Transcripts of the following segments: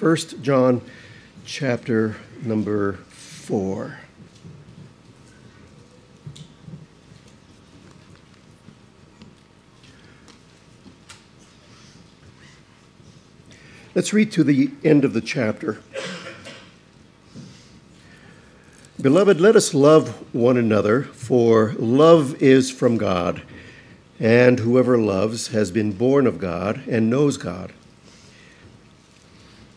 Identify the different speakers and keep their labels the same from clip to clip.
Speaker 1: 1 John chapter number 4. Let's read to the end of the chapter. Beloved, let us love one another, for love is from God, and whoever loves has been born of God and knows God.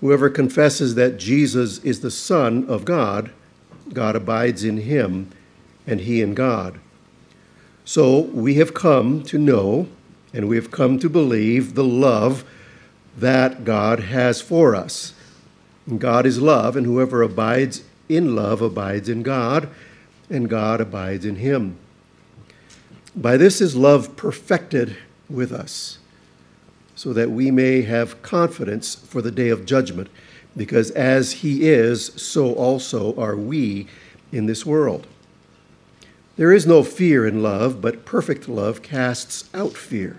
Speaker 1: Whoever confesses that Jesus is the Son of God, God abides in him, and he in God. So we have come to know and we have come to believe the love that God has for us. God is love, and whoever abides in love abides in God, and God abides in him. By this is love perfected with us, so that we may have confidence for the day of judgment, because as he is, so also are we in this world. There is no fear in love, but perfect love casts out fear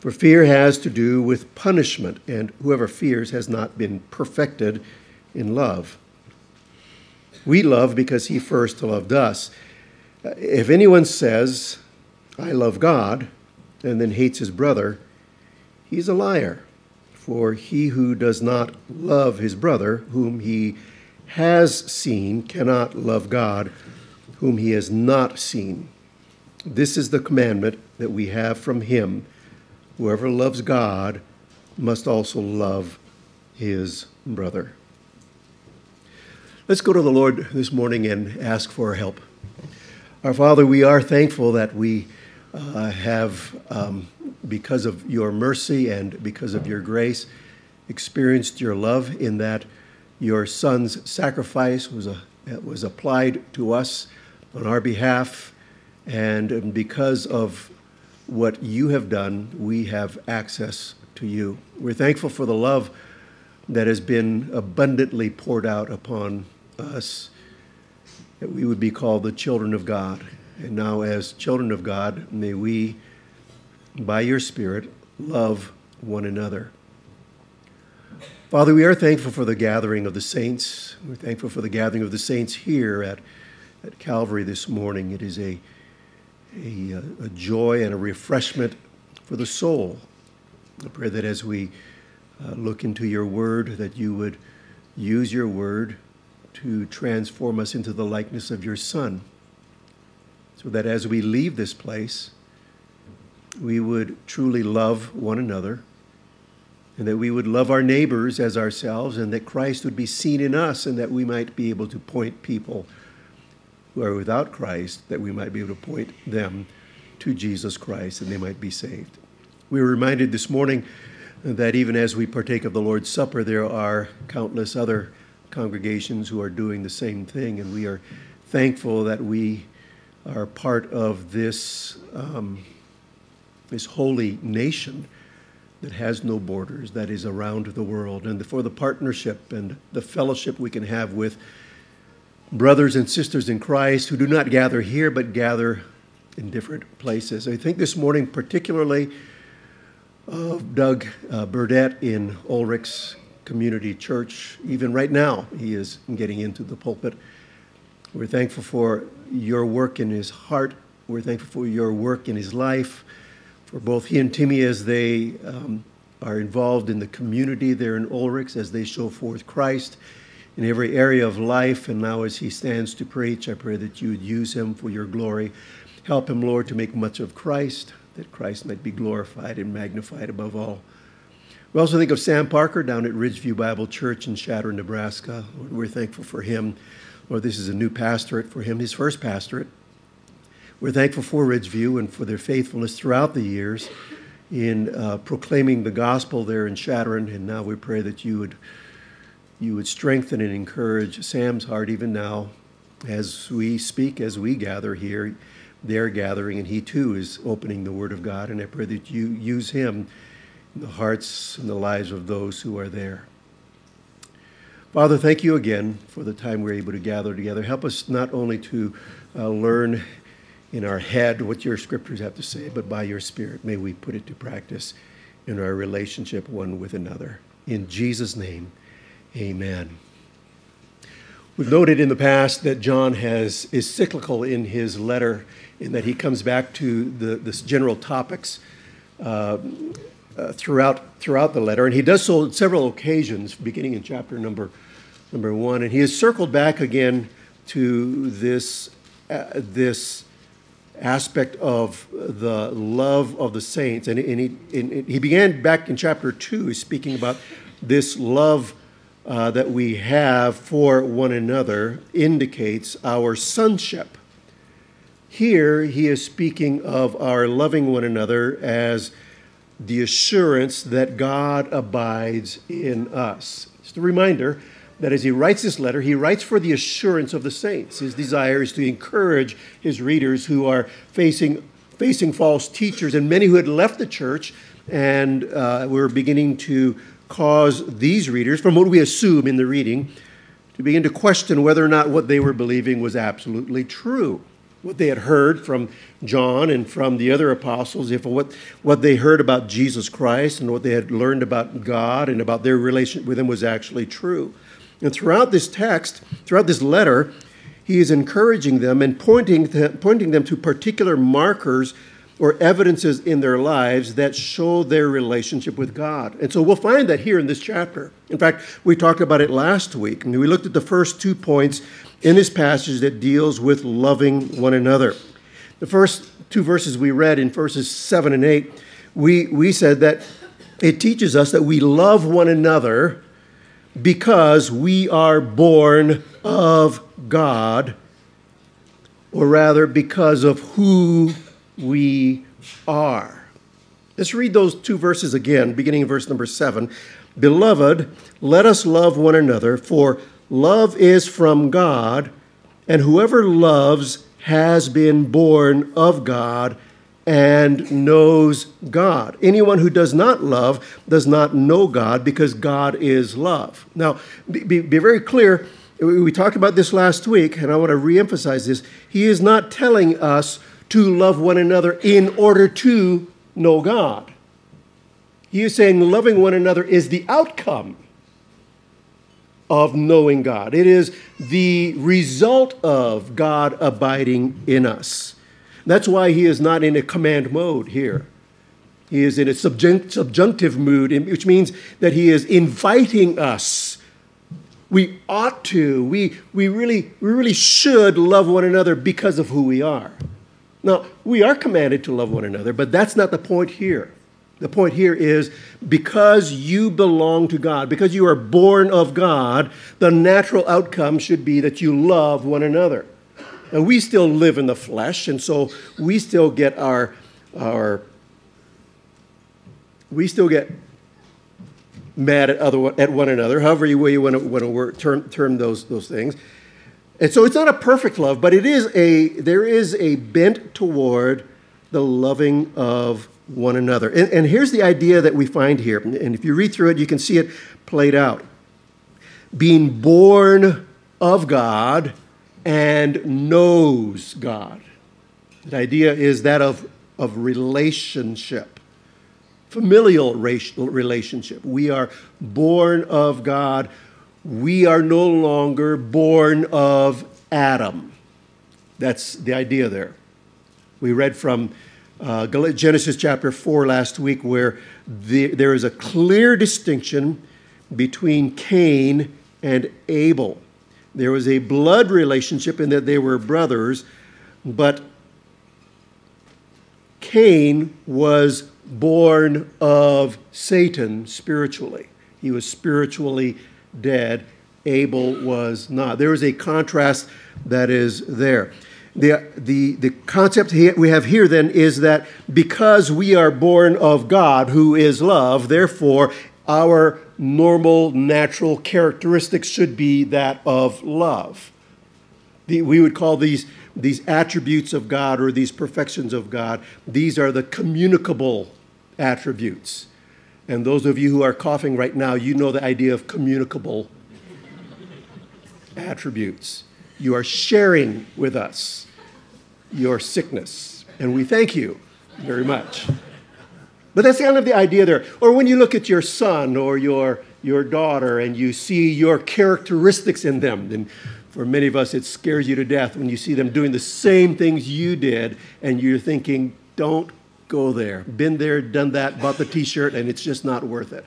Speaker 1: for fear has to do with punishment, and whoever fears has not been perfected in love. We love because he first loved us. If anyone says, I love God, and then hates his brother, he's a liar. For he who does not love his brother, whom he has seen, cannot love God, whom he has not seen. This is the commandment that we have from him Whoever loves God must also love his brother. Let's go to the Lord this morning and ask for help. Our Father, we are thankful that we uh, have, um, because of your mercy and because of your grace, experienced your love in that your Son's sacrifice was, a, was applied to us on our behalf. And um, because of what you have done, we have access to you. We're thankful for the love that has been abundantly poured out upon us, that we would be called the children of God. And now, as children of God, may we, by your Spirit, love one another. Father, we are thankful for the gathering of the saints. We're thankful for the gathering of the saints here at, at Calvary this morning. It is a a, uh, a joy and a refreshment for the soul. I pray that as we uh, look into your word, that you would use your word to transform us into the likeness of your Son, so that as we leave this place, we would truly love one another, and that we would love our neighbors as ourselves, and that Christ would be seen in us, and that we might be able to point people who are without Christ, that we might be able to point them to Jesus Christ and they might be saved. We were reminded this morning that even as we partake of the Lord's Supper, there are countless other congregations who are doing the same thing, and we are thankful that we are part of this, um, this holy nation that has no borders, that is around the world, and for the partnership and the fellowship we can have with brothers and sisters in Christ who do not gather here but gather in different places. I think this morning, particularly of Doug uh, Burdett in Ulrich's Community Church. Even right now, he is getting into the pulpit. We're thankful for your work in his heart. We're thankful for your work in his life, for both he and Timmy as they um, are involved in the community there in Ulrichs, as they show forth Christ in every area of life. And now, as he stands to preach, I pray that you would use him for your glory. Help him, Lord, to make much of Christ, that Christ might be glorified and magnified above all. We also think of Sam Parker down at Ridgeview Bible Church in Chadron, Nebraska. Lord, we're thankful for him. Lord, this is a new pastorate for him, his first pastorate. We're thankful for Ridgeview and for their faithfulness throughout the years in uh, proclaiming the gospel there in Chadron. And now we pray that you would you would strengthen and encourage Sam's heart even now as we speak, as we gather here. They're gathering, and he too is opening the Word of God. And I pray that you use him in the hearts and the lives of those who are there. Father, thank you again for the time we're able to gather together. Help us not only to uh, learn in our head what your scriptures have to say, but by your Spirit, may we put it to practice in our relationship one with another. In Jesus' name, amen. We've noted in the past that John has is cyclical in his letter, in that he comes back to the, the general topics uh, uh, throughout throughout the letter, and he does so on several occasions, beginning in chapter number number one, and he has circled back again to this uh, this aspect of the love of the saints. And, and, he, and he began back in chapter 2 speaking about this love uh, that we have for one another indicates our sonship. Here, he is speaking of our loving one another as the assurance that God abides in us. Just a reminder that as he writes this letter, he writes for the assurance of the saints. His desire is to encourage his readers who are facing, facing false teachers and many who had left the church and uh, were beginning to cause these readers, from what we assume in the reading, to begin to question whether or not what they were believing was absolutely true. What they had heard from John and from the other apostles, if what, what they heard about Jesus Christ and what they had learned about God and about their relationship with Him was actually true. And throughout this text, throughout this letter, he is encouraging them and pointing, to, pointing them to particular markers or evidences in their lives that show their relationship with God. And so we'll find that here in this chapter. In fact, we talked about it last week, and we looked at the first two points in this passage that deals with loving one another. The first two verses we read in verses 7 and 8, we, we said that it teaches us that we love one another because we are born of God, or rather, because of who we are. Let's read those two verses again, beginning in verse number seven. Beloved, let us love one another, for love is from God, and whoever loves has been born of God and knows God. Anyone who does not love does not know God because God is love. Now, be, be, very clear. We talked about this last week, and I want to reemphasize this. He is not telling us to love one another in order to know God. He is saying loving one another is the outcome of knowing God, it is the result of God abiding in us. That's why he is not in a command mode here. He is in a subjunct, subjunctive mood, which means that he is inviting us. We ought to, we, we, really, we really should love one another because of who we are. Now, we are commanded to love one another, but that's not the point here. The point here is because you belong to God, because you are born of God, the natural outcome should be that you love one another. And we still live in the flesh, and so we still get our, our we still get mad at, other, at one another, however you, you want to, want to work, term, term those, those things. And so it's not a perfect love, but it is a, there is a bent toward the loving of one another. And, and here's the idea that we find here. And if you read through it, you can see it played out. Being born of God and knows God. The idea is that of, of relationship, familial relationship. We are born of God. We are no longer born of Adam. That's the idea there. We read from uh, Genesis chapter 4 last week, where the, there is a clear distinction between Cain and Abel. There was a blood relationship in that they were brothers, but Cain was born of Satan spiritually. He was spiritually dead. Abel was not. There is a contrast that is there. The, the, the concept we have here then is that because we are born of God, who is love, therefore our normal, natural characteristics should be that of love. The, we would call these, these attributes of God or these perfections of God, these are the communicable attributes. And those of you who are coughing right now, you know the idea of communicable attributes. You are sharing with us your sickness, and we thank you very much. But that's kind of the idea there. Or when you look at your son or your, your daughter and you see your characteristics in them, and for many of us, it scares you to death when you see them doing the same things you did, and you're thinking, don't go there. Been there, done that, bought the t shirt, and it's just not worth it.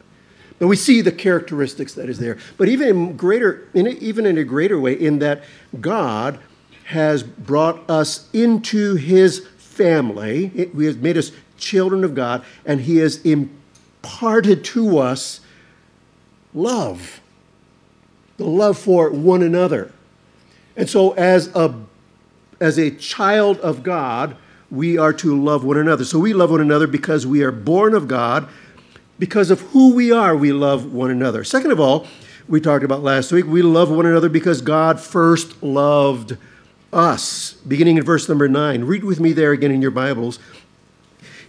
Speaker 1: But we see the characteristics that is there. But even in greater, in even in a greater way, in that God has brought us into His family. It, he has made us children of God, and He has imparted to us love, the love for one another. And so, as a, as a child of God, we are to love one another. So, we love one another because we are born of God. Because of who we are, we love one another. Second of all, we talked about last week, we love one another because God first loved us. Beginning in verse number 9. Read with me there again in your Bibles.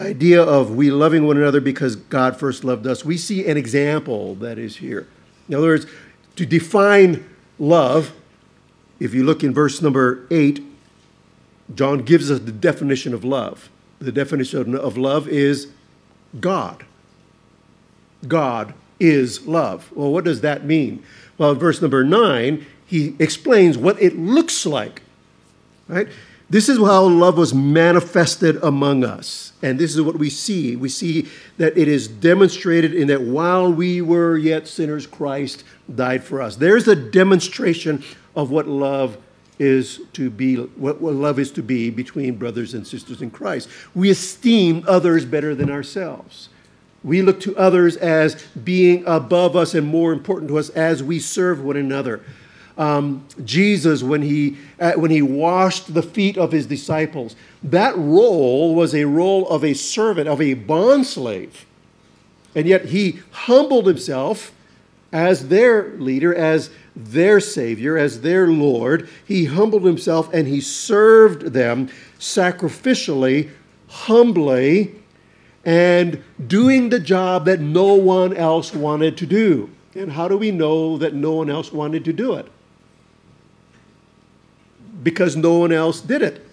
Speaker 1: idea of we loving one another because God first loved us, we see an example that is here. In other words, to define love, if you look in verse number 8, John gives us the definition of love. The definition of love is God. God is love. Well, what does that mean? Well, in verse number 9, he explains what it looks like. Right? This is how love was manifested among us. And this is what we see. We see that it is demonstrated in that while we were yet sinners, Christ died for us. There's a demonstration of what love is to be, what, love is to be between brothers and sisters in Christ. We esteem others better than ourselves. We look to others as being above us and more important to us as we serve one another um, Jesus when he, uh, when he washed the feet of his disciples. That role was a role of a servant, of a bondslave. And yet he humbled himself as their leader, as their Savior, as their Lord. He humbled himself and he served them sacrificially, humbly, and doing the job that no one else wanted to do. And how do we know that no one else wanted to do it? Because no one else did it.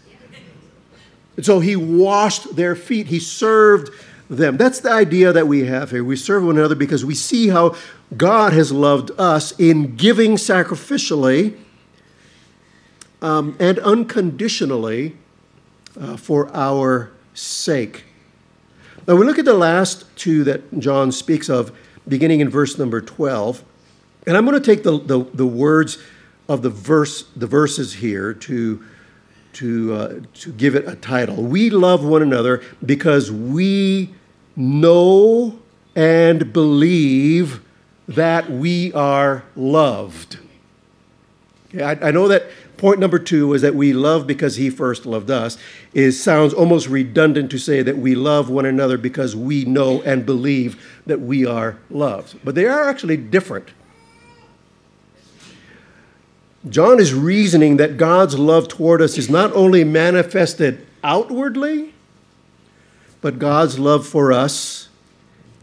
Speaker 1: And so he washed their feet, he served them. That's the idea that we have here. We serve one another because we see how God has loved us in giving sacrificially um, and unconditionally uh, for our sake. Now we look at the last two that John speaks of, beginning in verse number 12. And I'm going to take the, the, the words of the verse, the verses here to to uh, to give it a title. We love one another because we know and believe that we are loved. Okay, I, I know that point number two is that we love because he first loved us is sounds almost redundant to say that we love one another because we know and believe that we are loved but they are actually different John is reasoning that God's love toward us is not only manifested outwardly, but God's love for us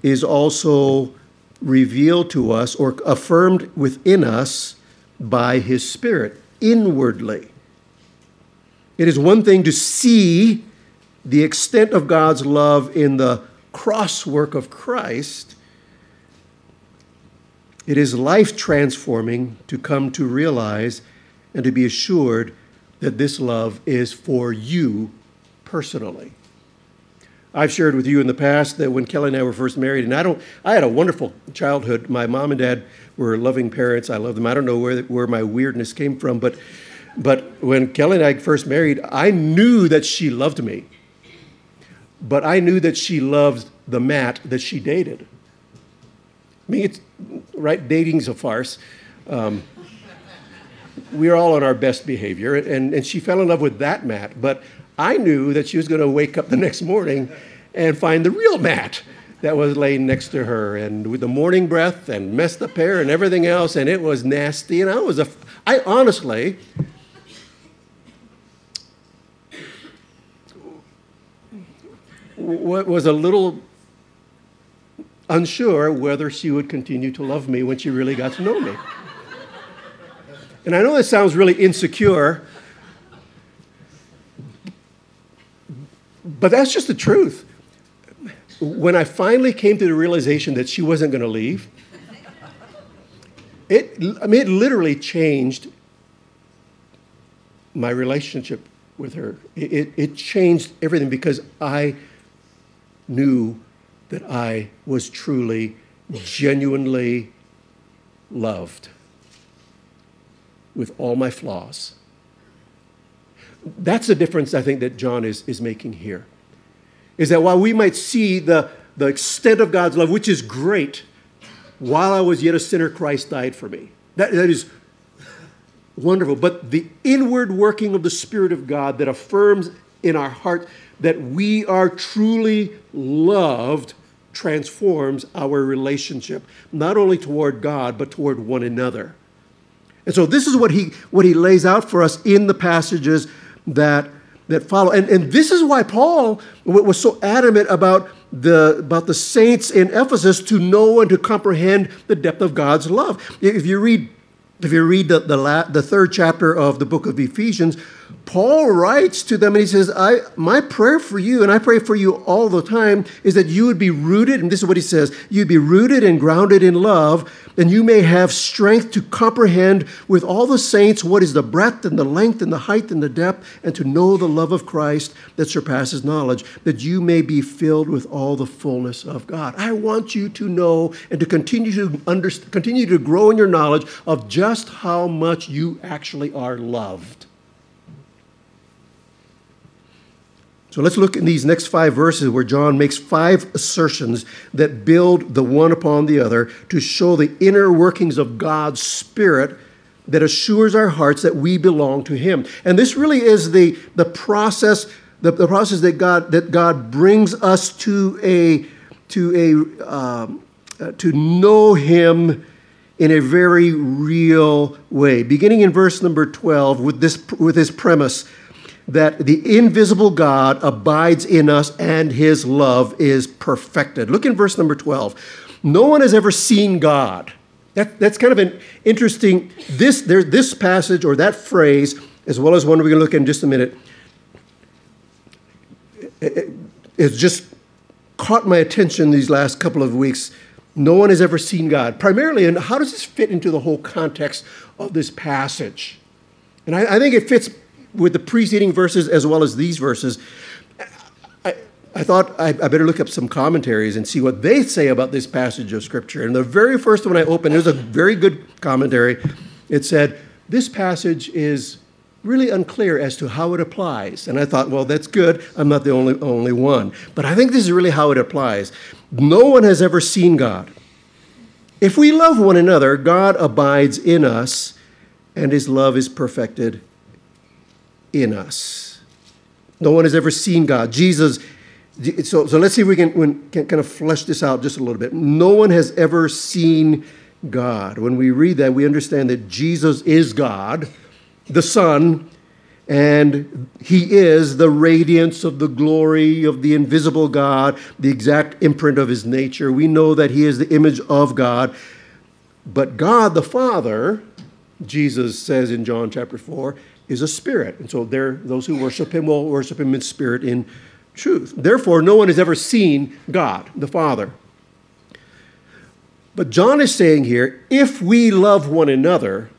Speaker 1: is also revealed to us or affirmed within us by his Spirit. inwardly. It is one thing to see the extent of God's love in the cross work of Christ. It is life transforming to come to realize and to be assured that this love is for you personally. I've shared with you in the past that when Kelly and I were first married, and I don't, I had a wonderful childhood. My mom and dad were loving parents. I love them. I don't know where, where my weirdness came from, but, but when Kelly and I first married, I knew that she loved me. But I knew that she loved the Matt that she dated. I mean, it's, right? Dating's a farce. Um, we're all on our best behavior, and, and she fell in love with that Matt. But I knew that she was going to wake up the next morning and find the real Matt that was laying next to her and with the morning breath and messed up hair and everything else and it was nasty and i was a i honestly was a little unsure whether she would continue to love me when she really got to know me and i know this sounds really insecure but that's just the truth when I finally came to the realization that she wasn't going to leave, it, I mean, it literally changed my relationship with her. It, it, it changed everything because I knew that I was truly, genuinely loved with all my flaws. That's the difference I think that John is, is making here is that while we might see the, the extent of God's love, which is great, while I was yet a sinner, Christ died for me. That, that is wonderful. But the inward working of the Spirit of God that affirms in our heart that we are truly loved transforms our relationship, not only toward God, but toward one another. And so this is what he, what he lays out for us in the passages that that follow. And, and this is why Paul was so adamant about the, about the saints in Ephesus to know and to comprehend the depth of God's love. If you read, if you read the, the, la, the third chapter of the book of Ephesians, Paul writes to them and he says, I, My prayer for you, and I pray for you all the time, is that you would be rooted, and this is what he says you'd be rooted and grounded in love, and you may have strength to comprehend with all the saints what is the breadth and the length and the height and the depth, and to know the love of Christ that surpasses knowledge, that you may be filled with all the fullness of God. I want you to know and to continue to under, continue to grow in your knowledge of just how much you actually are loved. So let's look in these next five verses where John makes five assertions that build the one upon the other to show the inner workings of God's Spirit that assures our hearts that we belong to Him. And this really is the, the process, the, the process that God that God brings us to a to a um, uh, to know Him in a very real way. Beginning in verse number 12 with this with this premise that the invisible God abides in us and his love is perfected. Look in verse number 12. No one has ever seen God. That, that's kind of an interesting, this, there, this passage or that phrase, as well as one we're going to look at in just a minute, it's just caught my attention these last couple of weeks. No one has ever seen God. Primarily, and how does this fit into the whole context of this passage? And I, I think it fits with the preceding verses as well as these verses, I, I thought I, I, better look up some commentaries and see what they say about this passage of Scripture. And the very first one I opened, there's a very good commentary. It said, This passage is really unclear as to how it applies. And I thought, well, that's good. I'm not the only, only one. But I think this is really how it applies. No one has ever seen God. If we love one another, God abides in us, and his love is perfected in us. No one has ever seen God. Jesus, so, so let's see if we can, can kind of flesh this out just a little bit. No one has ever seen God. When we read that, we understand that Jesus is God, the Son, and he is the radiance of the glory of the invisible God, the exact imprint of his nature. We know that he is the image of God. But God the Father Jesus says in John chapter 4, is a spirit. And so there, those who worship him will worship him in spirit, in truth. Therefore, no one has ever seen God, the Father. But John is saying here if we love one another,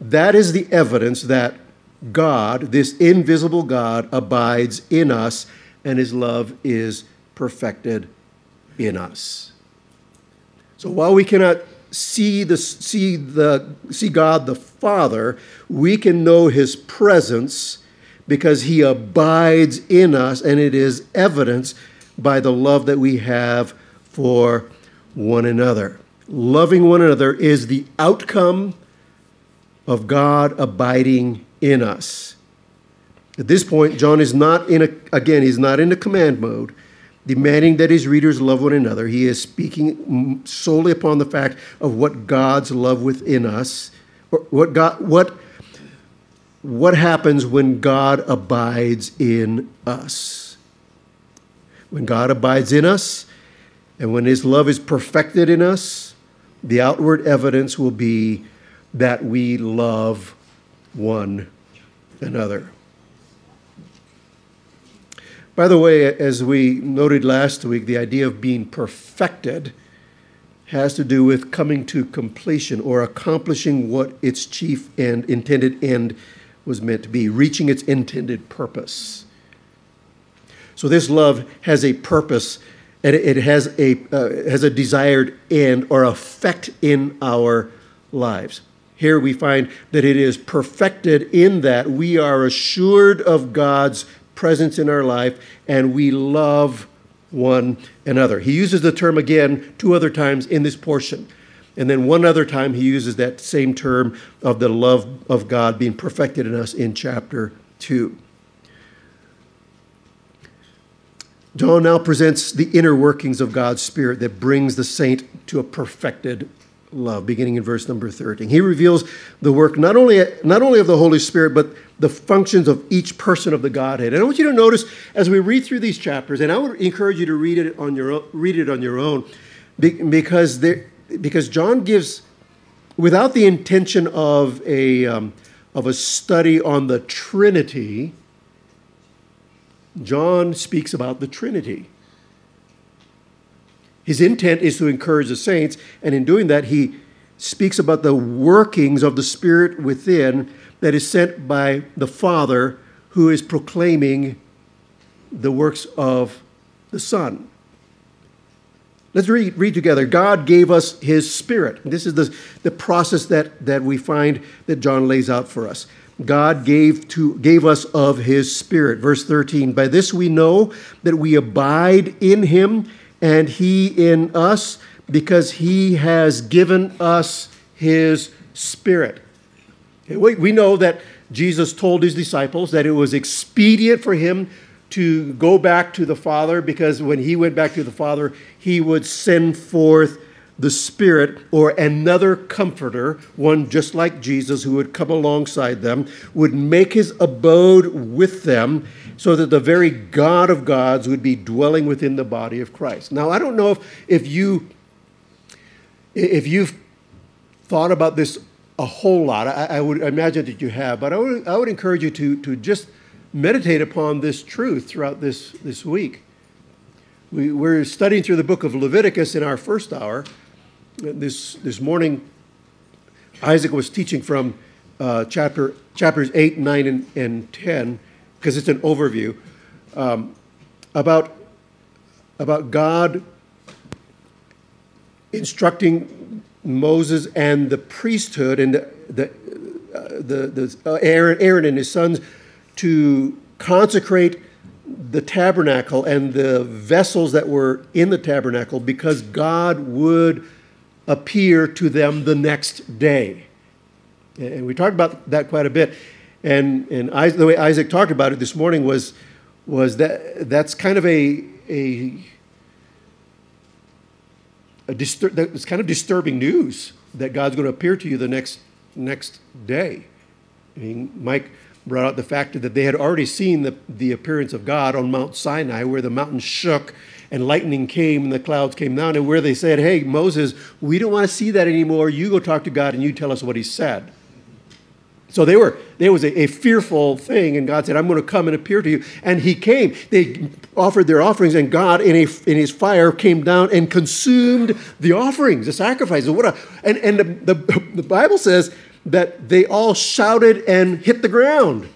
Speaker 1: that is the evidence that God, this invisible God, abides in us and his love is perfected in us. So while we cannot see the see the see God the Father, we can know his presence because he abides in us and it is evidence by the love that we have for one another. Loving one another is the outcome of God abiding in us. At this point, John is not in a, again, he's not in a command mode, demanding that his readers love one another. He is speaking solely upon the fact of what God's love within us, what God, what, what happens when God abides in us. When God abides in us, and when his love is perfected in us, the outward evidence will be that we love one another. By the way, as we noted last week, the idea of being perfected has to do with coming to completion or accomplishing what its chief and intended end was meant to be, reaching its intended purpose. So this love has a purpose and it has a uh, has a desired end or effect in our lives. Here we find that it is perfected in that we are assured of God's presence in our life and we love one another. He uses the term again two other times in this portion. And then one other time he uses that same term of the love of God being perfected in us in chapter 2. John now presents the inner workings of God's Spirit that brings the saint to a perfected love, beginning in verse number 13. He reveals the work not only, not only of the Holy Spirit, but the functions of each person of the Godhead. And I want you to notice as we read through these chapters, and I would encourage you to read it on your own, read it on your own, because there, because John gives, without the intention of a um, of a study on the Trinity, John speaks about the Trinity. His intent is to encourage the saints, and in doing that, he speaks about the workings of the Spirit within that is sent by the Father who is proclaiming the works of the Son. Let's read, read together. God gave us his Spirit. This is the, the process that, that we find that John lays out for us. God gave, to, gave us of his Spirit. Verse 13 By this we know that we abide in him and he in us because he has given us his spirit. We know that Jesus told his disciples that it was expedient for him to go back to the Father because when he went back to the Father, he would send forth the Spirit or another comforter, one just like Jesus who would come alongside them, would make his abode with them so that the very God of gods would be dwelling within the body of Christ. Now, I don't know if, if you if you've thought about this a whole lot, I, I would imagine that you have, but I would, I would encourage you to, to just meditate upon this truth throughout this, this week. We, we're studying through the book of Leviticus in our first hour, this, this morning, Isaac was teaching from uh, chapter, chapters 8, 9, and, and 10, because it's an overview, um, about, about God instructing Moses and the priesthood and the, the, uh, the, the uh, Aaron, Aaron and his sons to consecrate the tabernacle and the vessels that were in the tabernacle because God would appear to them the next day. And we talked about that quite a bit. And, and the way Isaac talked about it this morning was, was that that's kind of a, a, a distur- it's kind of disturbing news that God's going to appear to you the next, next day. I mean, Mike brought out the fact that they had already seen the, the appearance of God on Mount Sinai, where the mountain shook and lightning came and the clouds came down, and where they said, Hey, Moses, we don't want to see that anymore. You go talk to God and you tell us what he said. So they were, there was a, a, fearful thing, and God said, I'm going to come and appear to you. And he came. They offered their offerings, and God, in, a, in his fire, came down and consumed the offerings, the sacrifices. What a, and and the, the, the Bible says that they all shouted and hit the ground.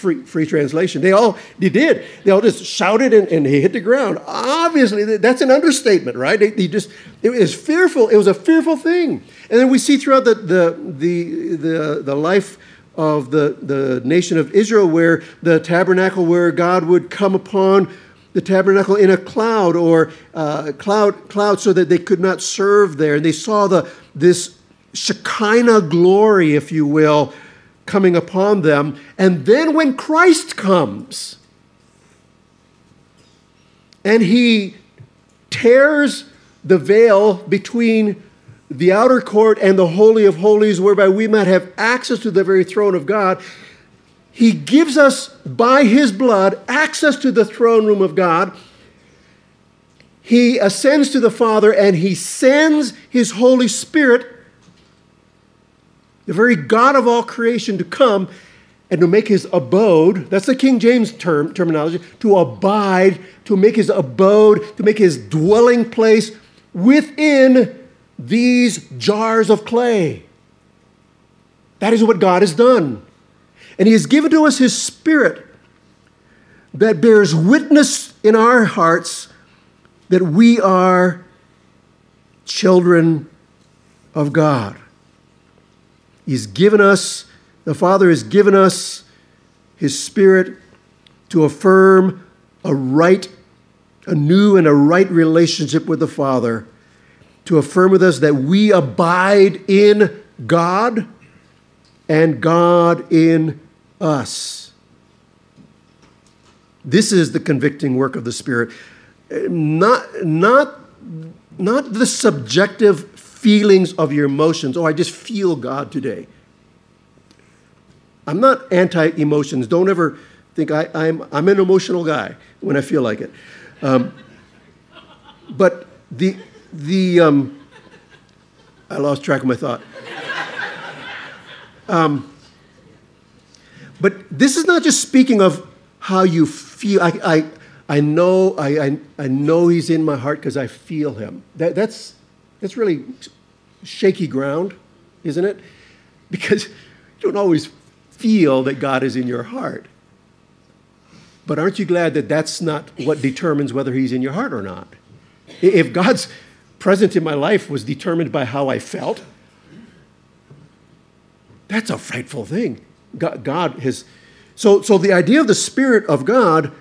Speaker 1: Free, free translation. They all they did. They all just shouted and, and he hit the ground. Obviously, that's an understatement, right? They, they just it was fearful. It was a fearful thing. And then we see throughout the the the the, the life of the, the nation of Israel where the tabernacle where God would come upon the tabernacle in a cloud or uh, cloud cloud so that they could not serve there. And they saw the this Shekinah glory, if you will, coming upon them. And then when Christ comes and he tears the veil between the outer court and the Holy of Holies, whereby we might have access to the very throne of God, he gives us by his blood access to the throne room of God. He ascends to the Father and he sends his Holy Spirit the very God of all creation, to come and to make his abode, that's the King James term, terminology, to abide, to make his abode, to make his dwelling place within these jars of clay. That is what God has done. And he has given to us his spirit that bears witness in our hearts that we are children of God. He's given us, the Father has given us His Spirit to affirm a right, a new and a right relationship with the Father, to affirm with us that we abide in God and God in us. This is the convicting work of the Spirit. Not, not, not the subjective feelings of your emotions. Oh, I just feel God today. I'm not anti emotions. Don't ever think I, am I'm, I'm an emotional guy when I feel like it. Um, but the, the um, I lost track of my thought. Um, but this is not just speaking of how you feel. I, I, I know I, I, I know he's in my heart because I feel him. That, that's it's really shaky ground, isn't it? Because you don't always feel that God is in your heart. But aren't you glad that that's not what determines whether He's in your heart or not? If God's presence in my life was determined by how I felt, that's a frightful thing. God, has. So, so the idea of the Spirit of God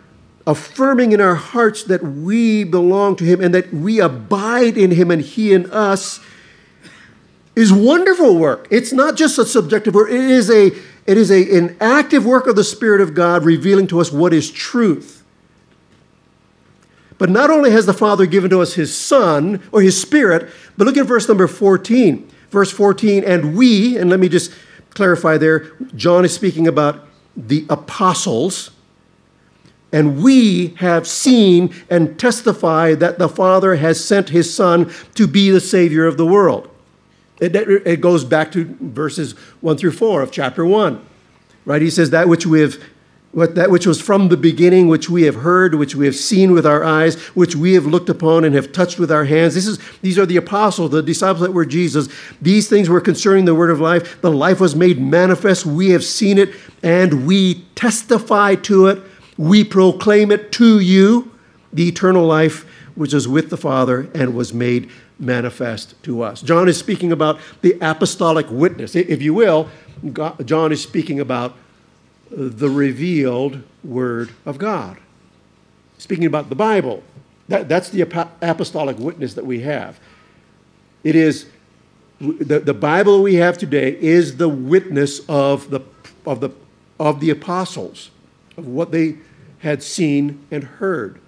Speaker 1: affirming in our hearts that we belong to Him and that we abide in Him and He in us is wonderful work. It's not just a subjective work, it is, a, it is a, an active work of the Spirit of God revealing to us what is truth. But not only has the Father given to us His Son or His Spirit, but look at verse number 14. Verse 14, and we, and let me just clarify there, John is speaking about the apostles and we have seen and testified that the Father has sent his Son to be the Savior of the world. It, it, goes back to verses 1 through 4 of chapter 1. Right? He says, That which we have what, that which was from the beginning, which we have heard, which we have seen with our eyes, which we have looked upon and have touched with our hands. This is, these are the apostles, the disciples that were Jesus. These things were concerning the word of life. The life was made manifest. We have seen it and we testify to it we proclaim it to you, the eternal life which is with the Father and was made manifest to us. John is speaking about the apostolic witness. If you will, John is speaking about the revealed Word of God. Speaking about the Bible. That, that's the apostolic witness that we have. It is the, the Bible we have today is the witness of the, of the, of the apostles, of what they had seen and heard.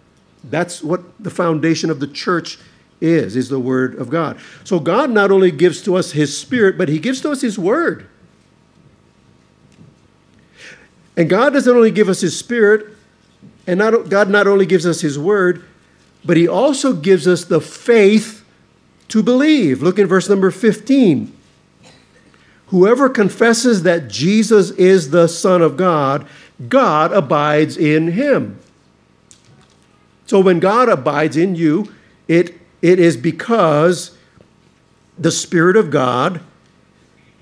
Speaker 1: That's what the foundation of the church is, is the word of God. So God not only gives to us his spirit, but he gives to us his word. And God doesn't only give us his spirit, and not, God not only gives us his word, but he also gives us the faith to believe. Look in verse number 15. Whoever confesses that Jesus is the Son of God, God abides in him. So when God abides in you, it, it is because the Spirit of God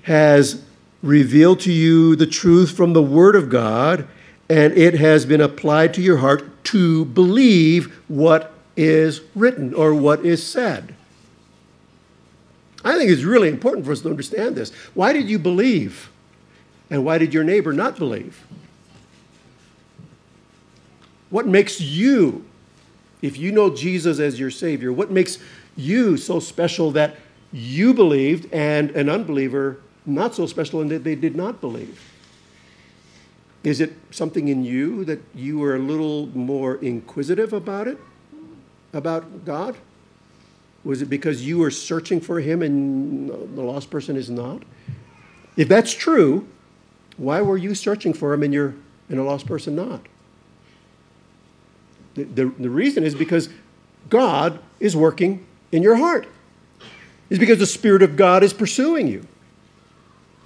Speaker 1: has revealed to you the truth from the Word of God, and it has been applied to your heart to believe what is written or what is said. I think it's really important for us to understand this. Why did you believe? And why did your neighbor not believe? What makes you, if you know Jesus as your Savior, what makes you so special that you believed and an unbeliever not so special and that they did not believe? Is it something in you that you were a little more inquisitive about it, about God? Was it because you were searching for Him and the lost person is not? If that's true, why were you searching for Him and, you're, and a lost person not? The, the, reason is because God is working in your heart. It's because the Spirit of God is pursuing you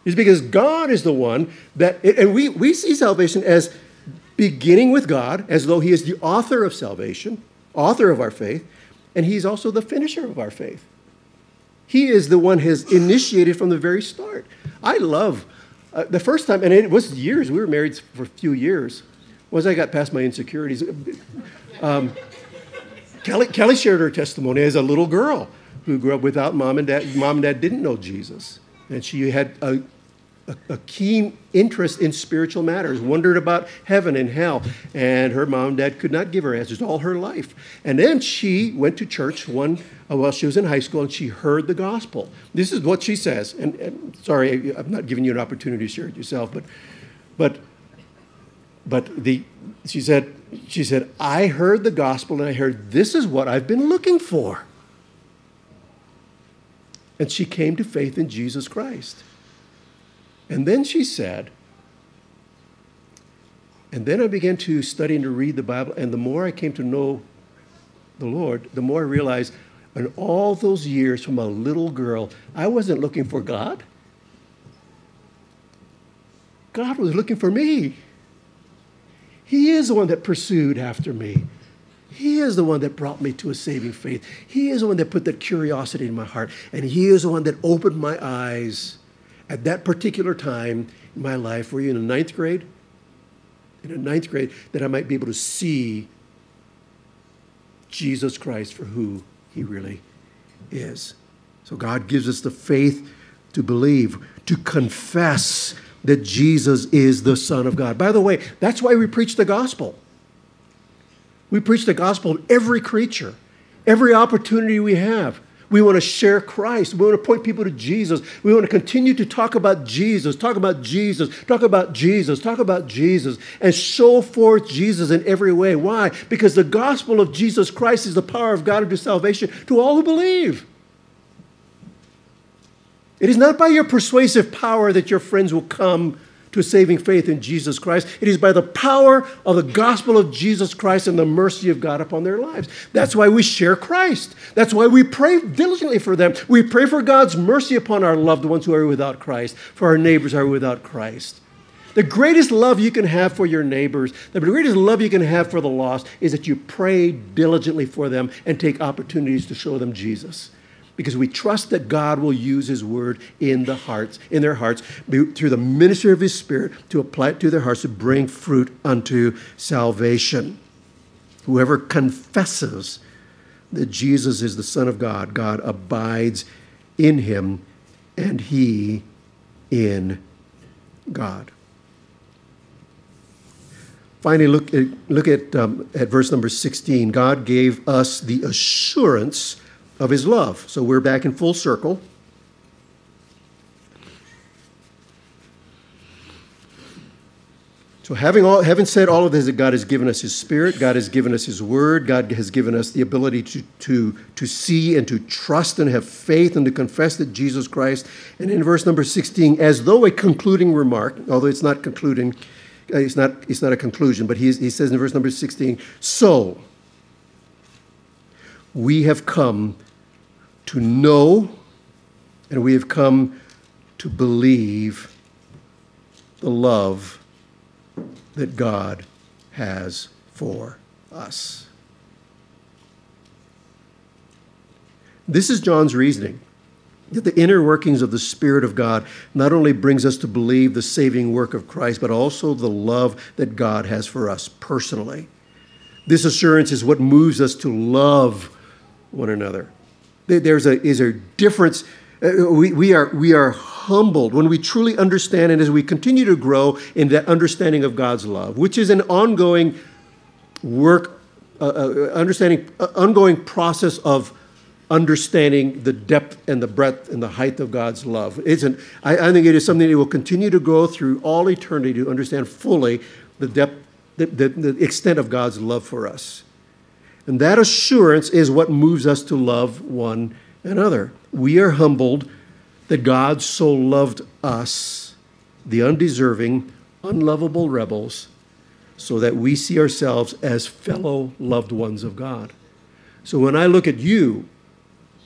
Speaker 1: is because God is the one that, and we, we see salvation as beginning with God, as though He is the author of salvation, author of our faith, and He's also the finisher of our faith. He is the one has initiated from the very start. I love uh, the first time, and it was years, we were married for a few years, once I got past my insecurities. Um, Kelly, Kelly shared her testimony as a little girl who grew up without mom and dad. Mom and dad didn't know Jesus. And she had a, a, a, keen interest in spiritual matters, wondered about heaven and hell. And her mom and dad could not give her answers all her life. And then she went to church one, uh, while she was in high school, and she heard the gospel. This is what she says. And, and sorry, I'm not giving you an opportunity to share it yourself, but, but, but the, she said, she said, I heard the gospel and I heard this is what I've been looking for. And she came to faith in Jesus Christ. And then she said, and then I began to study and to read the Bible, and the more I came to know the Lord, the more I realized in all those years from a little girl, I wasn't looking for God. God was looking for me. He is the one that pursued after me. He is the one that brought me to a saving faith. He is the one that put that curiosity in my heart. And He is the one that opened my eyes at that particular time in my life. Were you in the ninth grade? In the ninth grade, that I might be able to see Jesus Christ for who He really is. So God gives us the faith to believe, to confess that Jesus is the Son of God. By the way, that's why we preach the gospel. We preach the gospel to every creature, every opportunity we have. We want to share Christ. We want to point people to Jesus. We want to continue to talk about Jesus, talk about Jesus, talk about Jesus, talk about Jesus, and show forth Jesus in every way. Why? Because the gospel of Jesus Christ is the power of God unto salvation to all who believe. It is not by your persuasive power that your friends will come to saving faith in Jesus Christ. It is by the power of the gospel of Jesus Christ and the mercy of God upon their lives. That's why we share Christ. That's why we pray diligently for them. We pray for God's mercy upon our loved ones who are without Christ, for our neighbors who are without Christ. The greatest love you can have for your neighbors, the greatest love you can have for the lost, is that you pray diligently for them and take opportunities to show them Jesus because we trust that God will use his word in the hearts, in their hearts, through the ministry of his spirit to apply it to their hearts to bring fruit unto salvation. Whoever confesses that Jesus is the Son of God, God abides in him and he in God. Finally, look at, look at, um, at verse number 16. God gave us the assurance of his love. So we're back in full circle. So, having, all, having said all of this, that God has given us His Spirit, God has given us His Word, God has given us the ability to, to, to see and to trust and have faith and to confess that Jesus Christ. And in verse number 16, as though a concluding remark, although it's not concluding, uh, it's not, it's not a conclusion, but he, he says in verse number 16, so we have come to know and we have come to believe the love that God has for us. This is John's reasoning that the inner workings of the Spirit of God not only brings us to believe the saving work of Christ, but also the love that God has for us personally. This assurance is what moves us to love one another. There's a, is a difference. Uh, we, we, are, we are humbled when we truly understand, and as we continue to grow in that understanding of God's love, which is an ongoing work, uh, uh, understanding, uh, ongoing process of understanding the depth and the breadth and the height of God's love. Isn't I, I think it is something that will continue to go through all eternity to understand fully the depth, the, the, the extent of God's love for us. And that assurance is what moves us to love one another. We are humbled that God so loved us, the undeserving, unlovable rebels, so that we see ourselves as fellow loved ones of God. So when I look at you,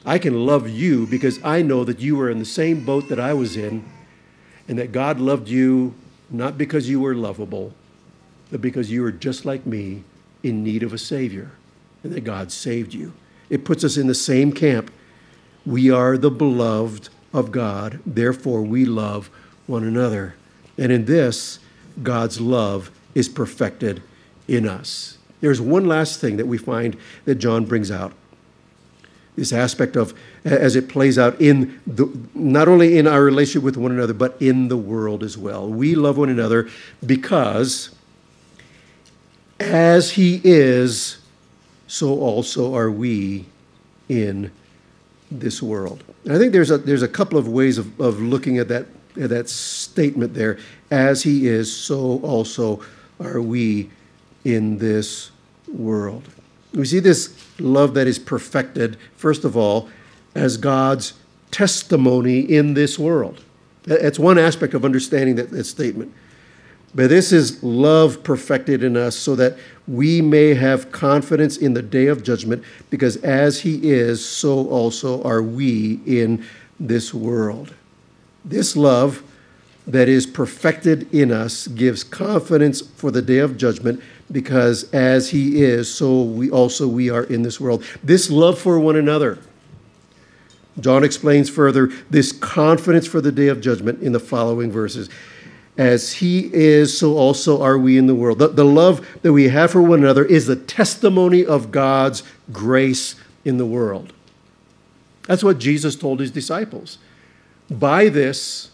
Speaker 1: I can love you because I know that you were in the same boat that I was in, and that God loved you not because you were lovable, but because you were just like me in need of a Savior, and that God saved you. It puts us in the same camp. We are the beloved of God, therefore, we love one another. And in this, God's love is perfected in us. There's one last thing that we find that John brings out this aspect of as it plays out in the, not only in our relationship with one another, but in the world as well. We love one another because as He is, so also are we in this world. And I think there's a, there's a couple of ways of, of looking at that, at that statement there. As He is, so also are we in this world. We see this love that is perfected, first of all, as God's testimony in this world. That's one aspect of understanding that, that statement. But this is love perfected in us so that we may have confidence in the day of judgment, because as He is, so also are we in this world. This love that is perfected in us gives confidence for the day of judgment because as he is so we also we are in this world this love for one another john explains further this confidence for the day of judgment in the following verses as he is so also are we in the world the, the love that we have for one another is the testimony of god's grace in the world that's what jesus told his disciples by this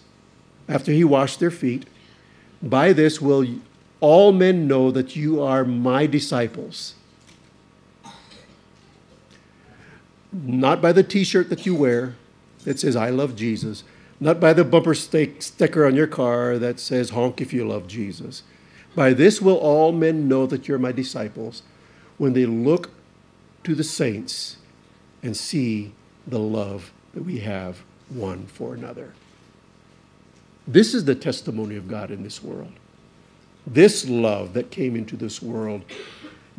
Speaker 1: after he washed their feet by this will all men know that you are my disciples. Not by the t shirt that you wear that says, I love Jesus. Not by the bumper sticker on your car that says, honk if you love Jesus. By this will all men know that you're my disciples when they look to the saints and see the love that we have one for another. This is the testimony of God in this world. This love that came into this world,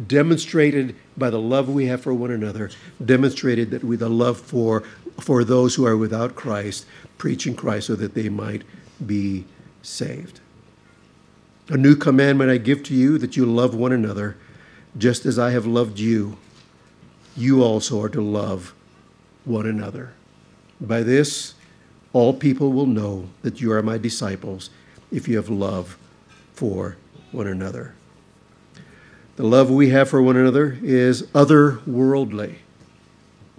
Speaker 1: demonstrated by the love we have for one another, demonstrated that we the love for for those who are without Christ, preaching Christ so that they might be saved. A new commandment I give to you that you love one another, just as I have loved you. You also are to love one another. By this, all people will know that you are my disciples if you have love for one another. The love we have for one another is otherworldly.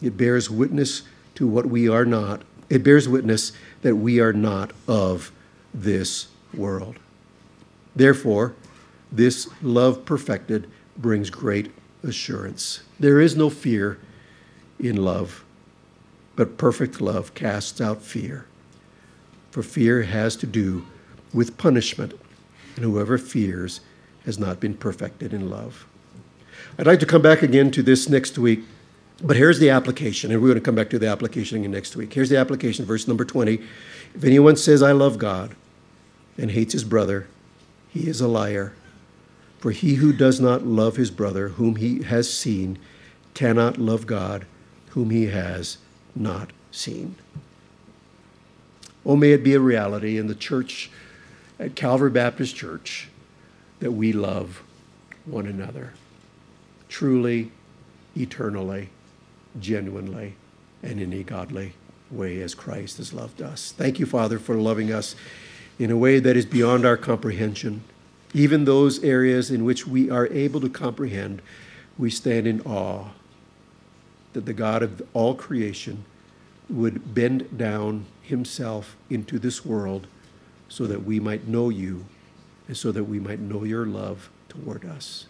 Speaker 1: It bears witness to what we are not. It bears witness that we are not of this world. Therefore, this love perfected brings great assurance. There is no fear in love, but perfect love casts out fear. For fear has to do with punishment and whoever fears has not been perfected in love. I'd like to come back again to this next week, but here's the application, and we're going to come back to the application again next week. Here's the application, verse number 20. If anyone says, I love God, and hates his brother, he is a liar. For he who does not love his brother, whom he has seen, cannot love God whom he has not seen. Oh, may it be a reality in the church at Calvary Baptist Church that we love one another truly, eternally, genuinely, and in a godly way as Christ has loved us. Thank you, Father, for loving us in a way that is beyond our comprehension. Even those areas in which we are able to comprehend, we stand in awe that the God of all creation would bend down himself into this world so that we might know you and so that we might know your love toward us.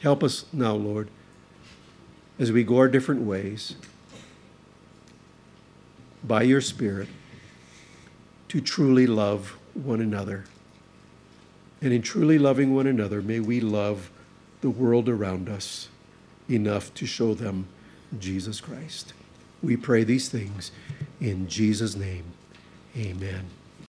Speaker 1: Help us now, Lord, as we go our different ways by your Spirit to truly love one another. And in truly loving one another, may we love the world around us enough to show them Jesus Christ. We pray these things in Jesus' name. Amen.